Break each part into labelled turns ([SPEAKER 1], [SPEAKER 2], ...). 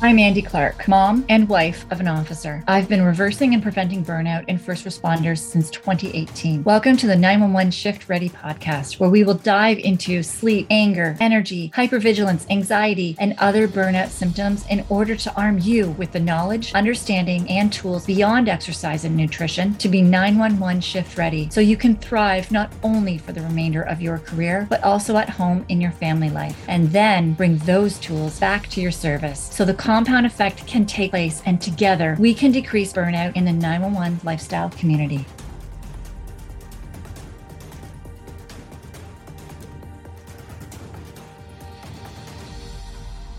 [SPEAKER 1] I'm Andi Clark, mom and wife of an officer. I've been reversing and preventing burnout in first responders since 2018. Welcome to the 911 Shift Ready podcast, where we will dive into sleep, anger, energy, hypervigilance, anxiety, and other burnout symptoms in order to arm you with the knowledge, understanding, and tools beyond exercise and nutrition to be 911 shift ready so you can thrive not only for the remainder of your career, but also at home in your family life. And then bring those tools back to your service so the compound effect can take place, and together we can decrease burnout in the 911 lifestyle community.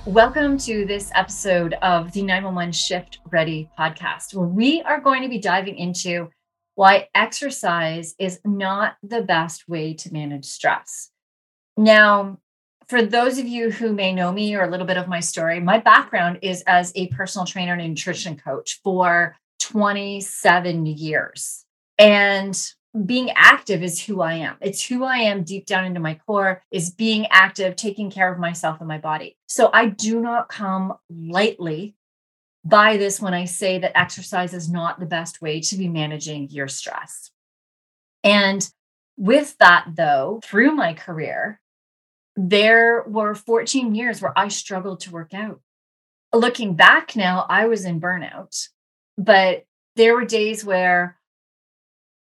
[SPEAKER 1] Welcome to this episode of the 911 Shift Ready podcast, where we are going to be diving into why exercise is not the best way to manage stress. Now, for those of you who may know me or a little bit of my story, my background is as a personal trainer and nutrition coach for 27 years. And being active is who I am. It's who I am deep down into my core is being active, taking care of myself and my body. So I do not come lightly by this when I say that exercise is not the best way to be managing your stress. And with that, though, through my career, there were 14 years where I struggled to work out. Looking back now, I was in burnout, but there were days where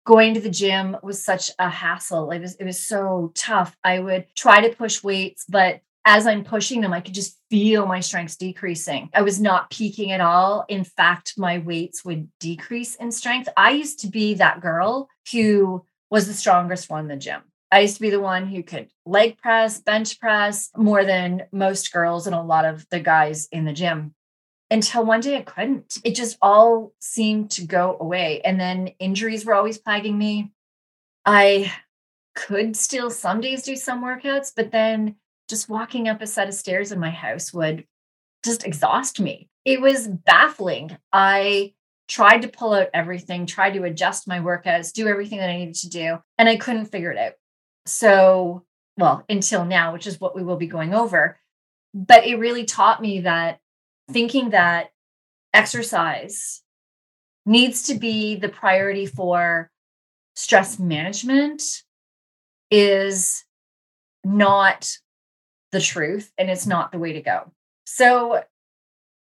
[SPEAKER 1] going to the gym was such a hassle. It was it was so tough. I would try to push weights, but as I'm pushing them, I could just feel my strengths decreasing. I was not peaking at all. In fact, my weights would decrease in strength. I used to be that girl who was the strongest one in the gym. I used to be the one who could leg press, bench press more than most girls and a lot of the guys in the gym until one day I couldn't. It just all seemed to go away. And then injuries were always plaguing me. I could still some days do some workouts, but then just walking up a set of stairs in my house would just exhaust me. It was baffling. I tried to pull out everything, tried to adjust my workouts, do everything that I needed to do, and I couldn't figure it out. So, well, until now, which is what we will be going over. But it really taught me that thinking that exercise needs to be the priority for stress management is not the truth and it's not the way to go. So,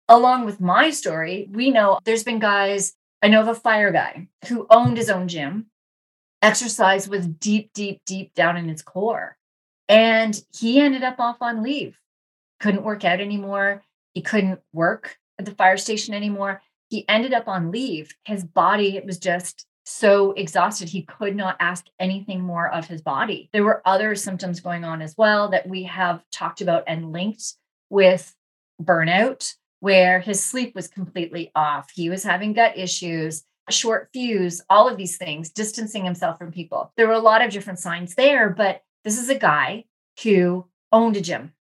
[SPEAKER 1] along with my story, we know there's been guys, I know of a fire guy who owned his own gym exercise was deep, deep, deep down in his core. And he ended up off on leave, couldn't work out anymore. He couldn't work at the fire station anymore. He ended up on leave. His body it was just so exhausted, he could not ask anything more of his body. There were other symptoms going on as well that we have talked about and linked with burnout, where his sleep was completely off. He was having gut issues short fuse, all of these things, distancing himself from people. There were a lot of different signs there, but this is a guy who owned a gym.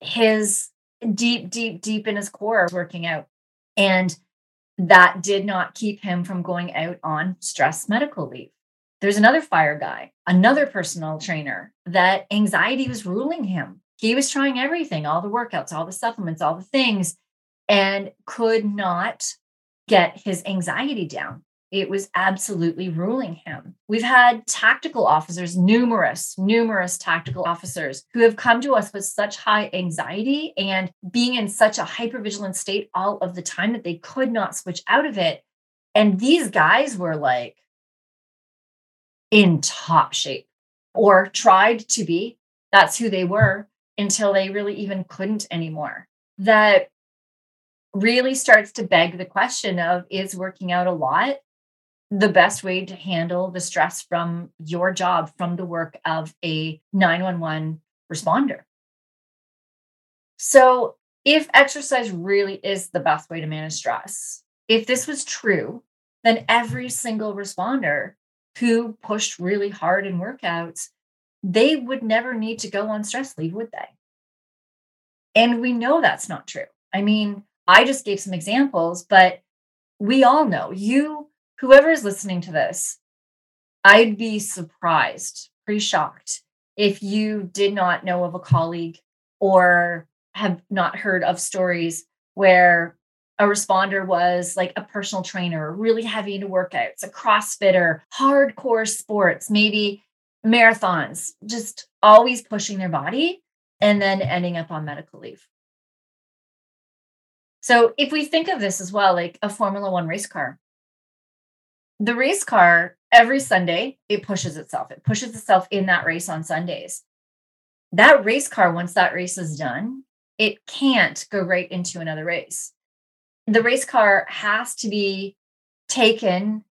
[SPEAKER 1] His deep, deep, deep in his core working out. And that did not keep him from going out on stress medical leave. There's another fire guy, another personal trainer that anxiety was ruling him. He was trying everything, all the workouts, all the supplements, all the things, and could not get his anxiety down. It was absolutely ruling him. We've had tactical officers, numerous, numerous tactical officers who have come to us with such high anxiety and being in such a hypervigilant state all of the time that they could not switch out of it. And these guys were like in top shape or tried to be. That's who they were until they really even couldn't anymore. That really starts to beg the question of is working out a lot the best way to handle the stress from your job, from the work of a 911 responder? So, if exercise really is the best way to manage stress, if this was true, then every single responder who pushed really hard in workouts, they would never need to go on stress leave, would they? And we know that's not true. I mean, I just gave some examples, but we all know you, whoever is listening to this, I'd be surprised, pretty shocked if you did not know of a colleague or have not heard of stories where a responder was like a personal trainer, really heavy into workouts, a CrossFitter, hardcore sports, maybe marathons, just always pushing their body and then ending up on medical leave. So if we think of this as well, like a Formula One race car, the race car every Sunday, it pushes itself. It pushes itself in that race on Sundays. That race car, once that race is done, it can't go right into another race. The race car has to be taken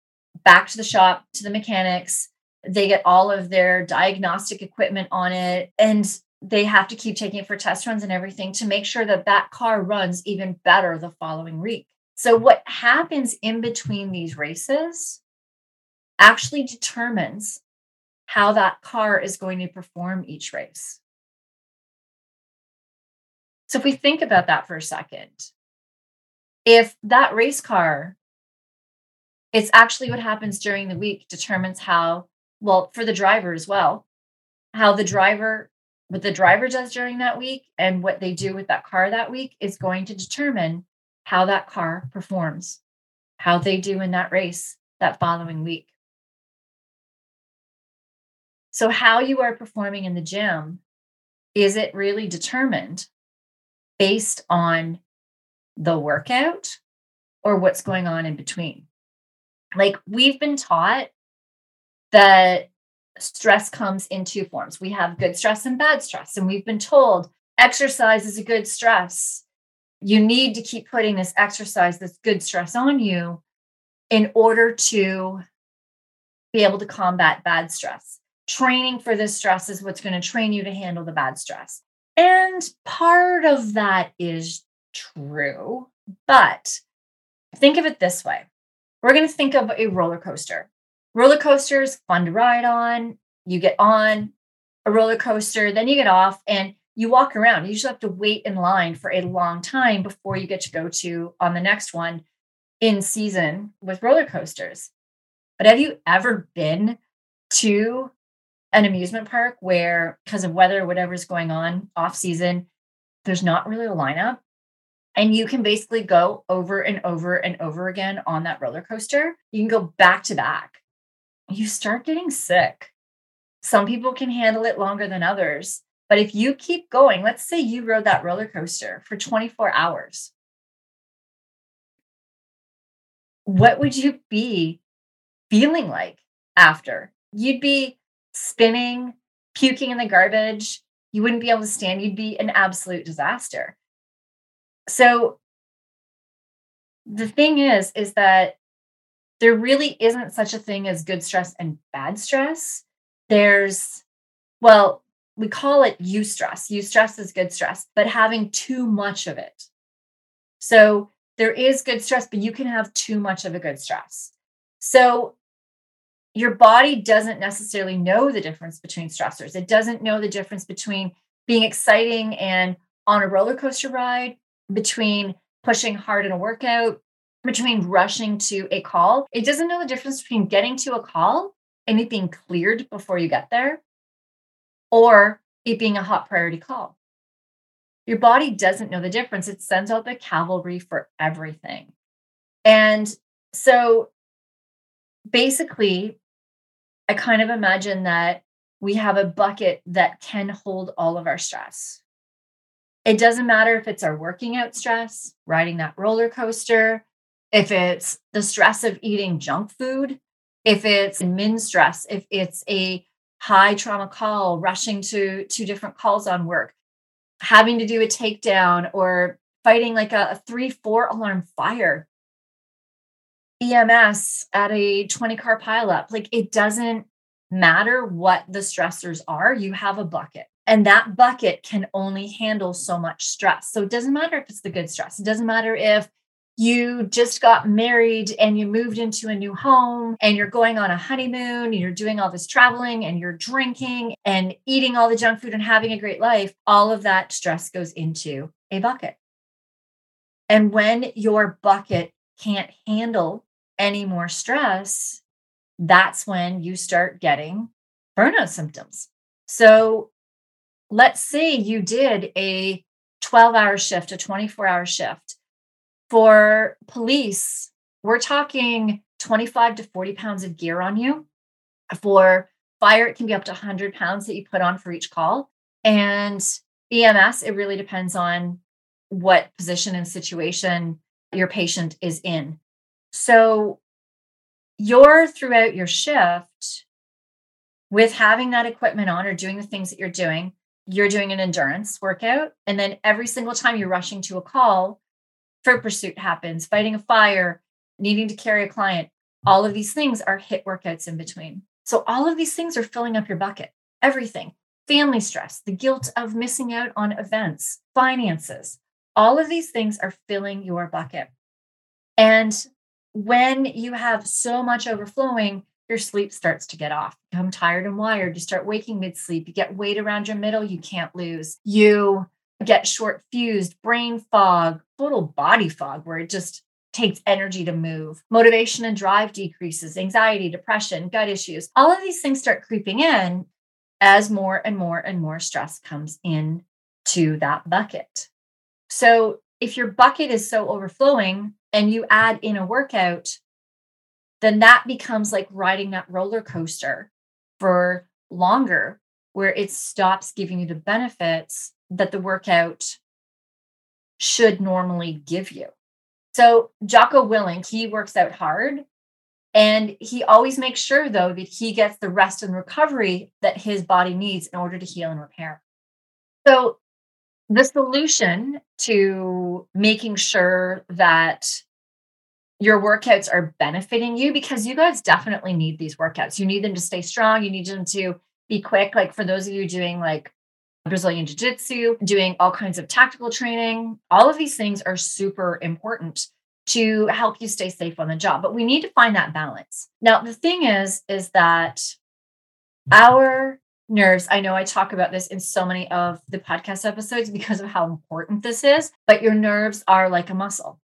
[SPEAKER 1] back to the shop to the mechanics. They get all of their diagnostic equipment on it and they have to keep taking it for test runs and everything to make sure that that car runs even better the following week. So, what happens in between these races actually determines how that car is going to perform each race. So, if we think about that for a second, if that race car, it's actually what happens during the week determines how, well, for the driver as well, how the driver what the driver does during that week and what they do with that car that week is going to determine how that car performs, how they do in that race that following week. So, how you are performing in the gym, is it really determined based on the workout or what's going on in between? Like, we've been taught that stress comes in two forms. We have good stress and bad stress. And we've been told exercise is a good stress. You need to keep putting this exercise, this good stress on you in order to be able to combat bad stress. Training for this stress is what's going to train you to handle the bad stress. And part of that is true. But think of it this way we're going to think of a roller coaster roller coasters fun to ride on you get on a roller coaster then you get off and you walk around. You usually have to wait in line for a long time before you get to go to on the next one in season with roller coasters. But have you ever been to an amusement park where because of weather whatever's going on off season there's not really a lineup? And you can basically go over and over and over again on that roller coaster. You can go back to back you start getting sick. Some people can handle it longer than others. But if you keep going, let's say you rode that roller coaster for 24 hours, what would you be feeling like after? You'd be spinning, puking in the garbage. You wouldn't be able to stand. You'd be an absolute disaster. So the thing is, is that there really isn't such a thing as good stress and bad stress. There's, well, we call it eustress. Eustress is good stress, but having too much of it. So there is good stress, but you can have too much of a good stress. So your body doesn't necessarily know the difference between stressors. It doesn't know the difference between being exciting and on a roller coaster ride, between pushing hard in a workout, between rushing to a call. It doesn't know the difference between getting to a call and it being cleared before you get there or it being a hot priority call. Your body doesn't know the difference. It sends out the cavalry for everything. And so basically, I kind of imagine that we have a bucket that can hold all of our stress. It doesn't matter if it's our working out stress, riding that roller coaster, if it's the stress of eating junk food, if it's min stress, if it's a high trauma call, rushing to two different calls on work, having to do a takedown or fighting like a, a three, four alarm fire, EMS at a 20 car pileup. Like it doesn't matter what the stressors are, you have a bucket. And that bucket can only handle so much stress. So it doesn't matter if it's the good stress. It doesn't matter if you just got married and you moved into a new home and you're going on a honeymoon and you're doing all this traveling and you're drinking and eating all the junk food and having a great life, all of that stress goes into a bucket. And when your bucket can't handle any more stress, that's when you start getting burnout symptoms. So let's say you did a 12 hour shift, a 24 hour shift For police, we're talking 25 to 40 pounds of gear on you. For fire, it can be up to 100 pounds that you put on for each call. And EMS, it really depends on what position and situation your patient is in. So, you're throughout your shift with having that equipment on or doing the things that you're doing, you're doing an endurance workout. And then every single time you're rushing to a call, for pursuit happens, fighting a fire, needing to carry a client. All of these things are HIIT workouts in between. So all of these things are filling up your bucket. Everything family stress, the guilt of missing out on events, finances, all of these things are filling your bucket. And when you have so much overflowing, your sleep starts to get off. You become tired and wired. You start waking mid sleep. You get weight around your middle you can't lose. You get short fused, brain fog, total body fog, where it just takes energy to move. Motivation and drive decreases, anxiety, depression, gut issues. All of these things start creeping in as more and more and more stress comes in to that bucket. So if your bucket is so overflowing and you add in a workout, then that becomes like riding that roller coaster for longer, where it stops giving you the benefits that the workout should normally give you. So Jocko Willink, he works out hard and he always makes sure though that he gets the rest and recovery that his body needs in order to heal and repair. So the solution to making sure that your workouts are benefiting you because you guys definitely need these workouts. You need them to stay strong, you need them to be quick like for those of you doing like Brazilian Jiu Jitsu, doing all kinds of tactical training. All of these things are super important to help you stay safe on the job, but we need to find that balance. Now, the thing is, is that our nerves, I know I talk about this in so many of the podcast episodes because of how important this is, but your nerves are like a muscle.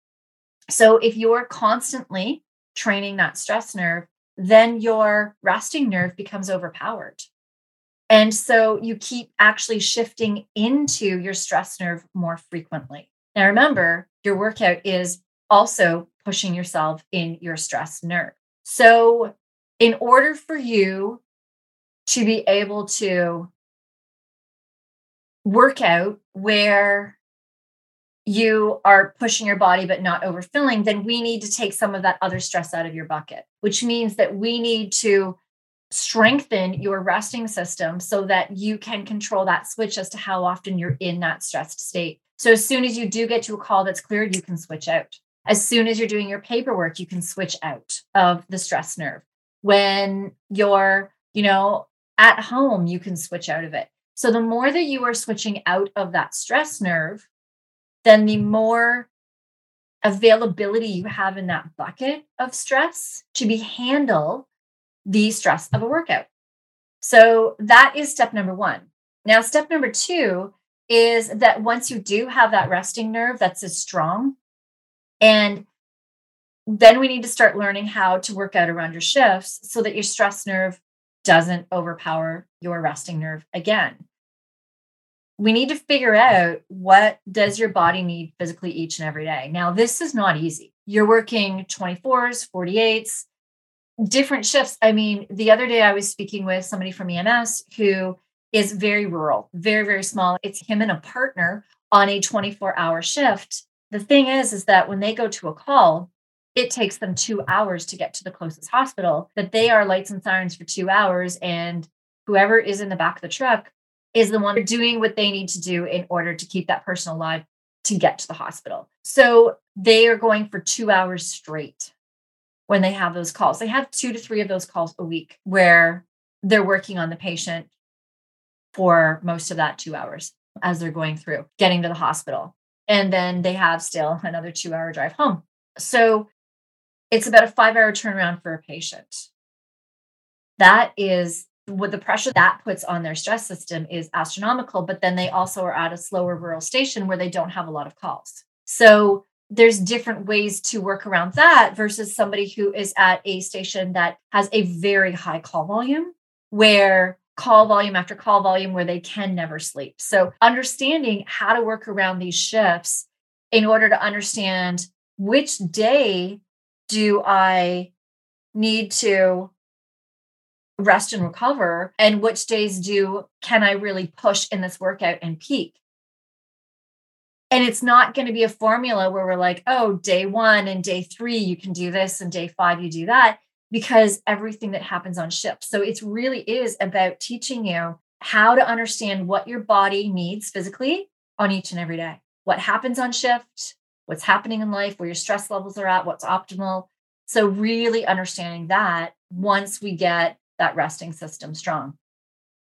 [SPEAKER 1] So if you're constantly training that stress nerve, then your resting nerve becomes overpowered. And so you keep actually shifting into your stress nerve more frequently. Now, remember, your workout is also pushing yourself in your stress nerve. So, in order for you to be able to work out where you are pushing your body but not overfilling, then we need to take some of that other stress out of your bucket, which means that we need to strengthen your resting system so that you can control that switch as to how often you're in that stressed state. So as soon as you do get to a call that's cleared, you can switch out. As soon as you're doing your paperwork, you can switch out of the stress nerve. When you're, you know, at home, you can switch out of it. So the more that you are switching out of that stress nerve, then the more availability you have in that bucket of stress to be handle the stress of a workout. So that is step number one. Now, step number two is that once you do have that resting nerve that's as strong, and then we need to start learning how to work out around your shifts so that your stress nerve doesn't overpower your resting nerve again. We need to figure out what does your body need physically each and every day. Now, this is not easy. You're working 24s, 48s, different shifts. I mean, the other day I was speaking with somebody from EMS who is very rural, very, very small. It's him and a partner on a 24 hour shift. The thing is, is that when they go to a call, it takes them two hours to get to the closest hospital, that they are lights and sirens for two hours. And whoever is in the back of the truck is the one doing what they need to do in order to keep that person alive to get to the hospital. So they are going for two hours straight when they have those calls. They have two to three of those calls a week where they're working on the patient for most of that two hours as they're going through getting to the hospital. And then they have still another two hour drive home. So it's about a five hour turnaround for a patient. That is what the pressure that puts on their stress system is astronomical. But then they also are at a slower rural station where they don't have a lot of calls. So there's different ways to work around that versus somebody who is at a station that has a very high call volume where call volume after call volume where they can never sleep. So understanding how to work around these shifts in order to understand which day do I need to rest and recover and which days do can I really push in this workout and peak? And it's not going to be a formula where we're like, oh, day one and day three, you can do this, and day five, you do that, because everything that happens on shift. So it really is about teaching you how to understand what your body needs physically on each and every day, what happens on shift, what's happening in life, where your stress levels are at, what's optimal. So, really understanding that once we get that resting system strong.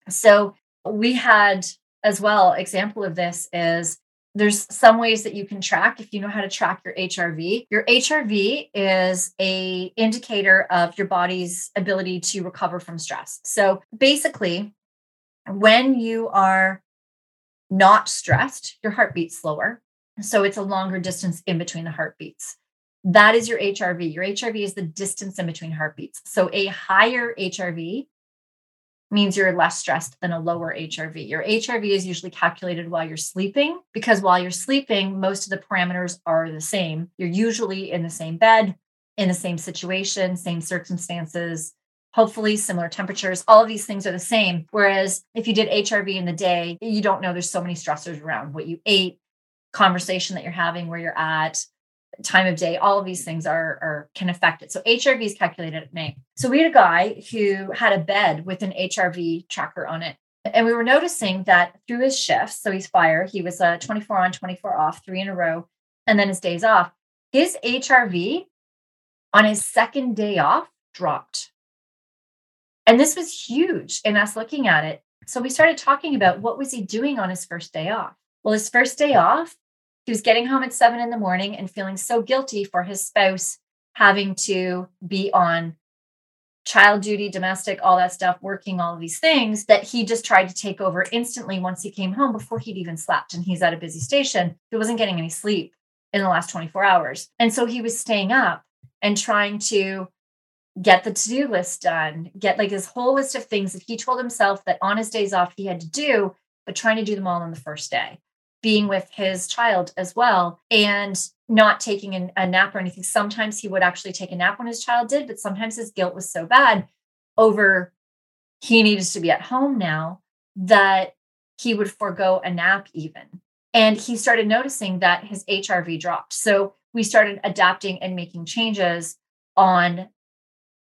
[SPEAKER 1] So, we had as well example of this is there's some ways that you can track if you know how to track your HRV. Your HRV is a indicator of your body's ability to recover from stress. So basically, when you are not stressed, your heart beats slower. So it's a longer distance in between the heartbeats. That is your HRV. Your HRV is the distance in between heartbeats. So a higher HRV means you're less stressed than a lower HRV. Your HRV is usually calculated while you're sleeping because while you're sleeping, most of the parameters are the same. You're usually in the same bed, in the same situation, same circumstances, hopefully similar temperatures. All of these things are the same. Whereas if you did HRV in the day, you don't know there's so many stressors around what you ate, conversation that you're having, where you're at, time of day, all of these things are, are can affect it. So HRV is calculated at night. So we had a guy who had a bed with an HRV tracker on it. And we were noticing that through his shifts, so he's fire, he was uh, 24 on, 24 off, three in a row, and then his days off. His HRV on his second day off dropped. And this was huge in us looking at it. So we started talking about what was he doing on his first day off? Well, his first day off, he was getting home at seven in the morning and feeling so guilty for his spouse having to be on child duty, domestic, all that stuff, working all of these things that he just tried to take over instantly once he came home before he'd even slept. And he's at a busy station. He wasn't getting any sleep in the last 24 hours. And so he was staying up and trying to get the to do list done, get like his whole list of things that he told himself that on his days off he had to do, but trying to do them all on the first day being with his child as well and not taking a, a nap or anything. Sometimes he would actually take a nap when his child did, but sometimes his guilt was so bad over he needed to be at home now that he would forego a nap even. And he started noticing that his HRV dropped. So we started adapting and making changes on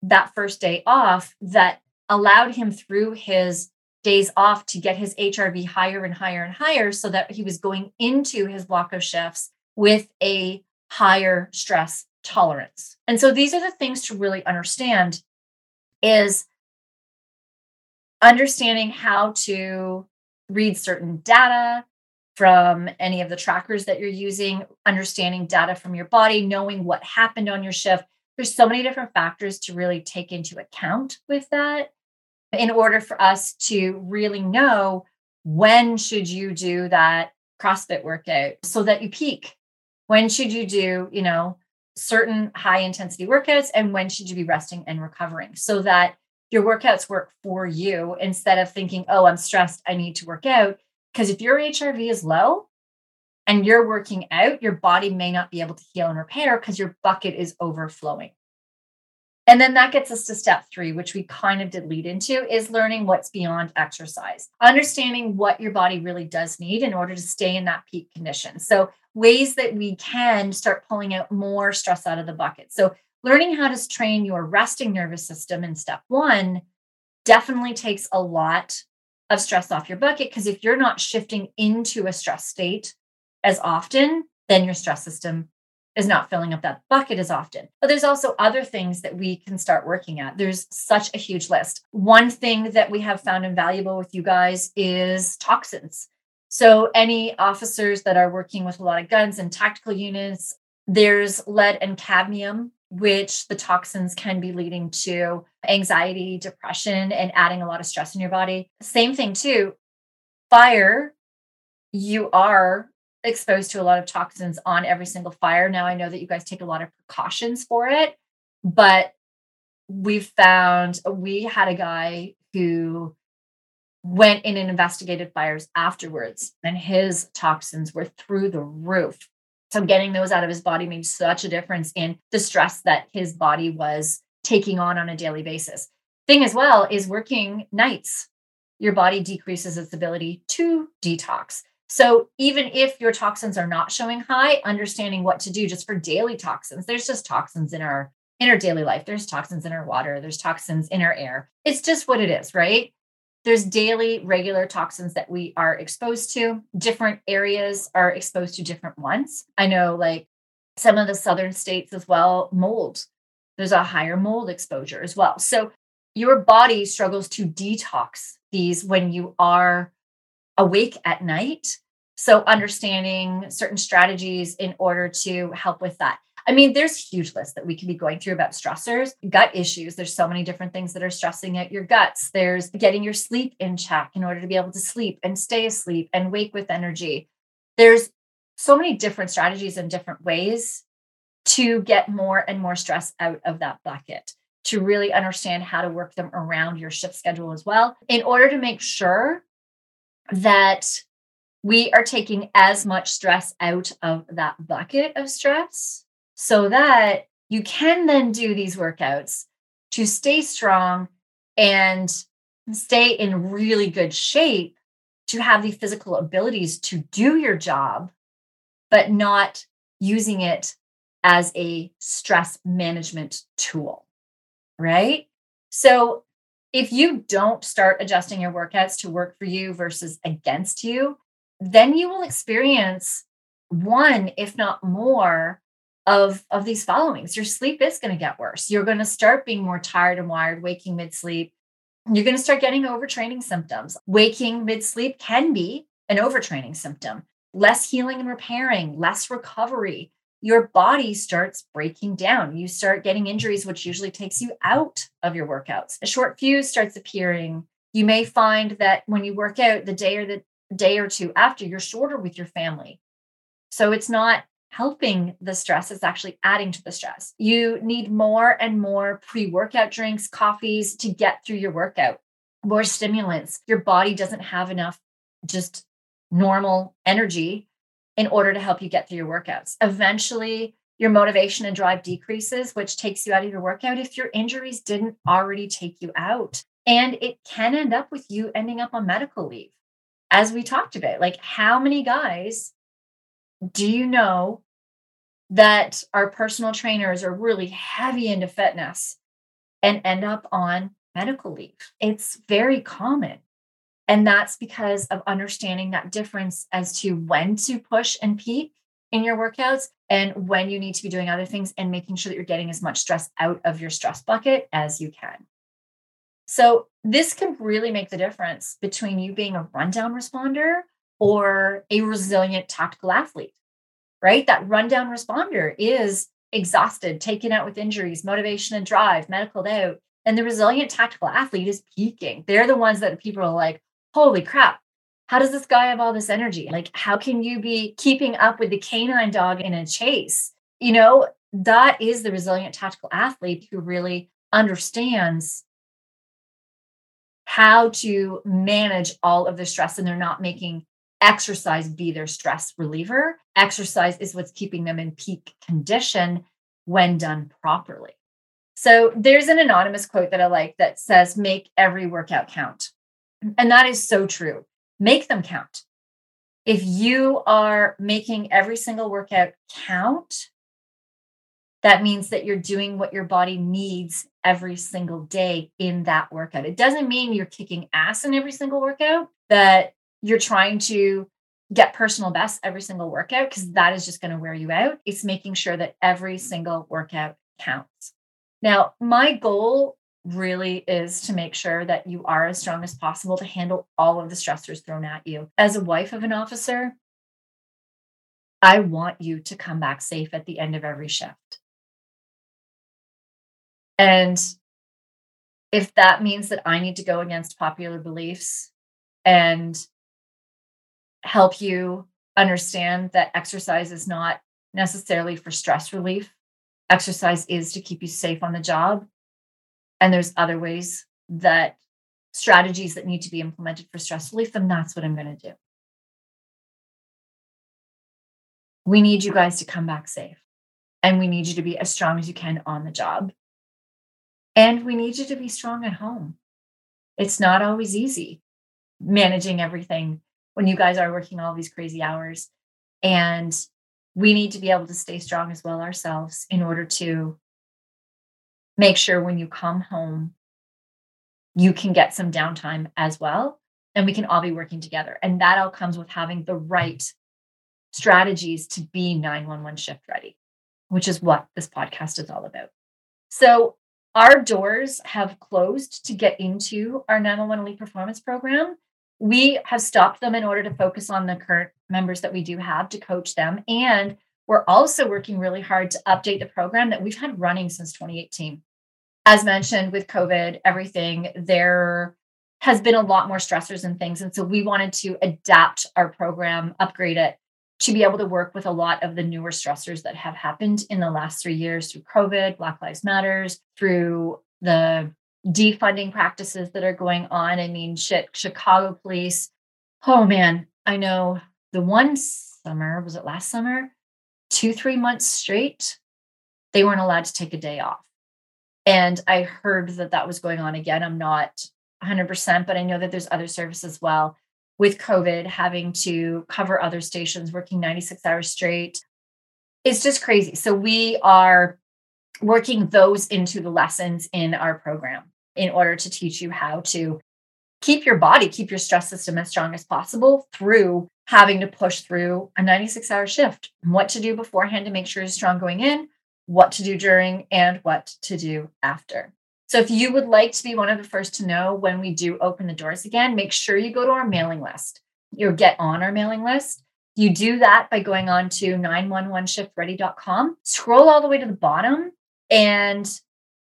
[SPEAKER 1] that first day off that allowed him through his days off to get his HRV higher and higher and higher so that he was going into his block of shifts with a higher stress tolerance. And so these are the things to really understand is understanding how to read certain data from any of the trackers that you're using, understanding data from your body, knowing what happened on your shift. There's so many different factors to really take into account with that in order for us to really know when should you do that CrossFit workout so that you peak? When should you do, you know, certain high intensity workouts and when should you be resting and recovering so that your workouts work for you instead of thinking, "Oh, I'm stressed, I need to work out." Because if your HRV is low and you're working out, your body may not be able to heal and repair because your bucket is overflowing. And then that gets us to step three, which we kind of did lead into, is learning what's beyond exercise, understanding what your body really does need in order to stay in that peak condition. So, ways that we can start pulling out more stress out of the bucket. So, learning how to train your resting nervous system in step one definitely takes a lot of stress off your bucket because if you're not shifting into a stress state as often, then your stress system is not filling up that bucket as often. But there's also other things that we can start working at. There's such a huge list. One thing that we have found invaluable with you guys is toxins. So, any officers that are working with a lot of guns and tactical units, there's lead and cadmium, which the toxins can be leading to anxiety, depression, and adding a lot of stress in your body. Same thing, too. Fire, you are exposed to a lot of toxins on every single fire. Now I know that you guys take a lot of precautions for it, but we've found we had a guy who went in and investigated fires afterwards and his toxins were through the roof So getting those out of his body made such a difference in the stress that his body was taking on on a daily basis. Thing as well is working nights. Your body decreases its ability to detox. So even if your toxins are not showing high, understanding what to do just for daily toxins. There's just toxins in our in our daily life. There's toxins in our water, there's toxins in our air. It's just what it is, right? There's daily regular toxins that we are exposed to. Different areas are exposed to different ones. I know like some of the southern states as well, mold. There's a higher mold exposure as well. So your body struggles to detox these when you are awake at night. So, understanding certain strategies in order to help with that. I mean, there's huge lists that we could be going through about stressors, gut issues. There's so many different things that are stressing at your guts. There's getting your sleep in check in order to be able to sleep and stay asleep and wake with energy. There's so many different strategies and different ways to get more and more stress out of that bucket, to really understand how to work them around your shift schedule as well, in order to make sure that we are taking as much stress out of that bucket of stress so that you can then do these workouts to stay strong and stay in really good shape to have the physical abilities to do your job, but not using it as a stress management tool. Right. So if you don't start adjusting your workouts to work for you versus against you, then you will experience one, if not more, of, of these followings. Your sleep is going to get worse. You're going to start being more tired and wired, waking mid sleep. You're going to start getting overtraining symptoms. Waking mid sleep can be an overtraining symptom. Less healing and repairing, less recovery, your body starts breaking down. You start getting injuries, which usually takes you out of your workouts. A short fuse starts appearing. You may find that when you work out the day or the day or two after, you're shorter with your family. So it's not helping the stress, it's actually adding to the stress. You need more and more pre workout drinks, coffees to get through your workout, more stimulants. Your body doesn't have enough just normal energy in order to help you get through your workouts. Eventually, your motivation and drive decreases, which takes you out of your workout if your injuries didn't already take you out. And it can end up with you ending up on medical leave. As we talked about, like how many guys do you know that our personal trainers are really heavy into fitness and end up on medical leave? It's very common. And that's because of understanding that difference as to when to push and peak in your workouts and when you need to be doing other things and making sure that you're getting as much stress out of your stress bucket as you can. So, this can really make the difference between you being a rundown responder or a resilient tactical athlete, right? That rundown responder is exhausted, taken out with injuries, motivation and drive, medical out. And the resilient tactical athlete is peaking. They're the ones that people are like, holy crap, how does this guy have all this energy? Like, how can you be keeping up with the canine dog in a chase? You know, that is the resilient tactical athlete who really understands how to manage all of the stress and they're not making exercise be their stress reliever. Exercise is what's keeping them in peak condition when done properly. So there's an anonymous quote that I like that says, make every workout count. And that is so true. Make them count. If you are making every single workout count, that means that you're doing what your body needs every single day in that workout. It doesn't mean you're kicking ass in every single workout, that you're trying to get personal best every single workout, because that is just going to wear you out. It's making sure that every single workout counts. Now, my goal really is to make sure that you are as strong as possible to handle all of the stressors thrown at you. As a wife of an officer, I want you to come back safe at the end of every shift. And if that means that I need to go against popular beliefs and help you understand that exercise is not necessarily for stress relief, exercise is to keep you safe on the job and there's other ways that strategies that need to be implemented for stress relief, then that's what I'm going to do. we need you guys to come back safe. And we need you to be as strong as you can on the job. And we need you to be strong at home. It's not always easy managing everything when you guys are working all these crazy hours. And we need to be able to stay strong as well ourselves in order to make sure when you come home, you can get some downtime as well. And we can all be working together. And that all comes with having the right strategies to be 911 shift ready, which is what this podcast is all about. So, our doors have closed to get into our 911 Elite Performance Program. We have stopped them in order to focus on the current members that we do have to coach them. And we're also working really hard to update the program that we've had running since 2018 as mentioned with COVID, everything, there has been a lot more stressors and things. And so we wanted to adapt our program, upgrade it to be able to work with a lot of the newer stressors that have happened in the last three years through COVID, Black Lives Matters, through the defunding practices that are going on. I mean, shit, Chicago police. Oh man, I know the one summer, was it last summer? Two, three months straight, they weren't allowed to take a day off. And I heard that that was going on again. I'm not 100%, but I know that there's other services as well with COVID having to cover other stations, working 96 hours straight. It's just crazy. So we are working those into the lessons in our program in order to teach you how to keep your body, keep your stress system as strong as possible through having to push through a 96 hour shift, what to do beforehand to make sure you're strong going in, what to do during, and what to do after. So, if you would like to be one of the first to know when we do open the doors again, make sure you go to our mailing list. You'll get on our mailing list. You do that by going on to 911shiftready.com, scroll all the way to the bottom, and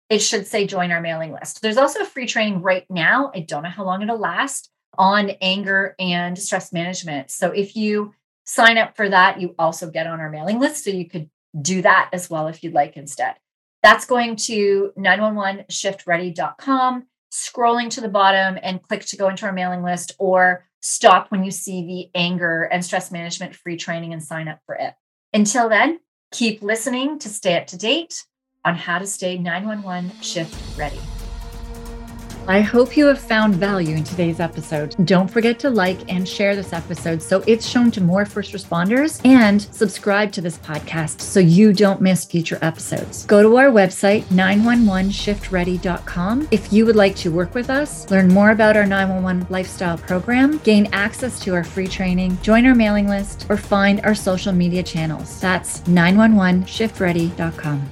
[SPEAKER 1] it should say join our mailing list. There's also a free training right now. I don't know how long it'll last on anger and stress management. So, if you sign up for that, you also get on our mailing list. So, you could do that as well if you'd like instead. That's going to 911shiftready.com, scrolling to the bottom and click to go into our mailing list or stop when you see the anger and stress management free training and sign up for it. Until then, keep listening to stay up to date on how to stay 911 shift ready. I hope you have found value in today's episode. Don't forget to like and share this episode so it's shown to more first responders and subscribe to this podcast so you don't miss future episodes. Go to our website, 911shiftready.com, if you would like to work with us, learn more about our 911 lifestyle program, gain access to our free training, join our mailing list, or find our social media channels. That's 911shiftready.com.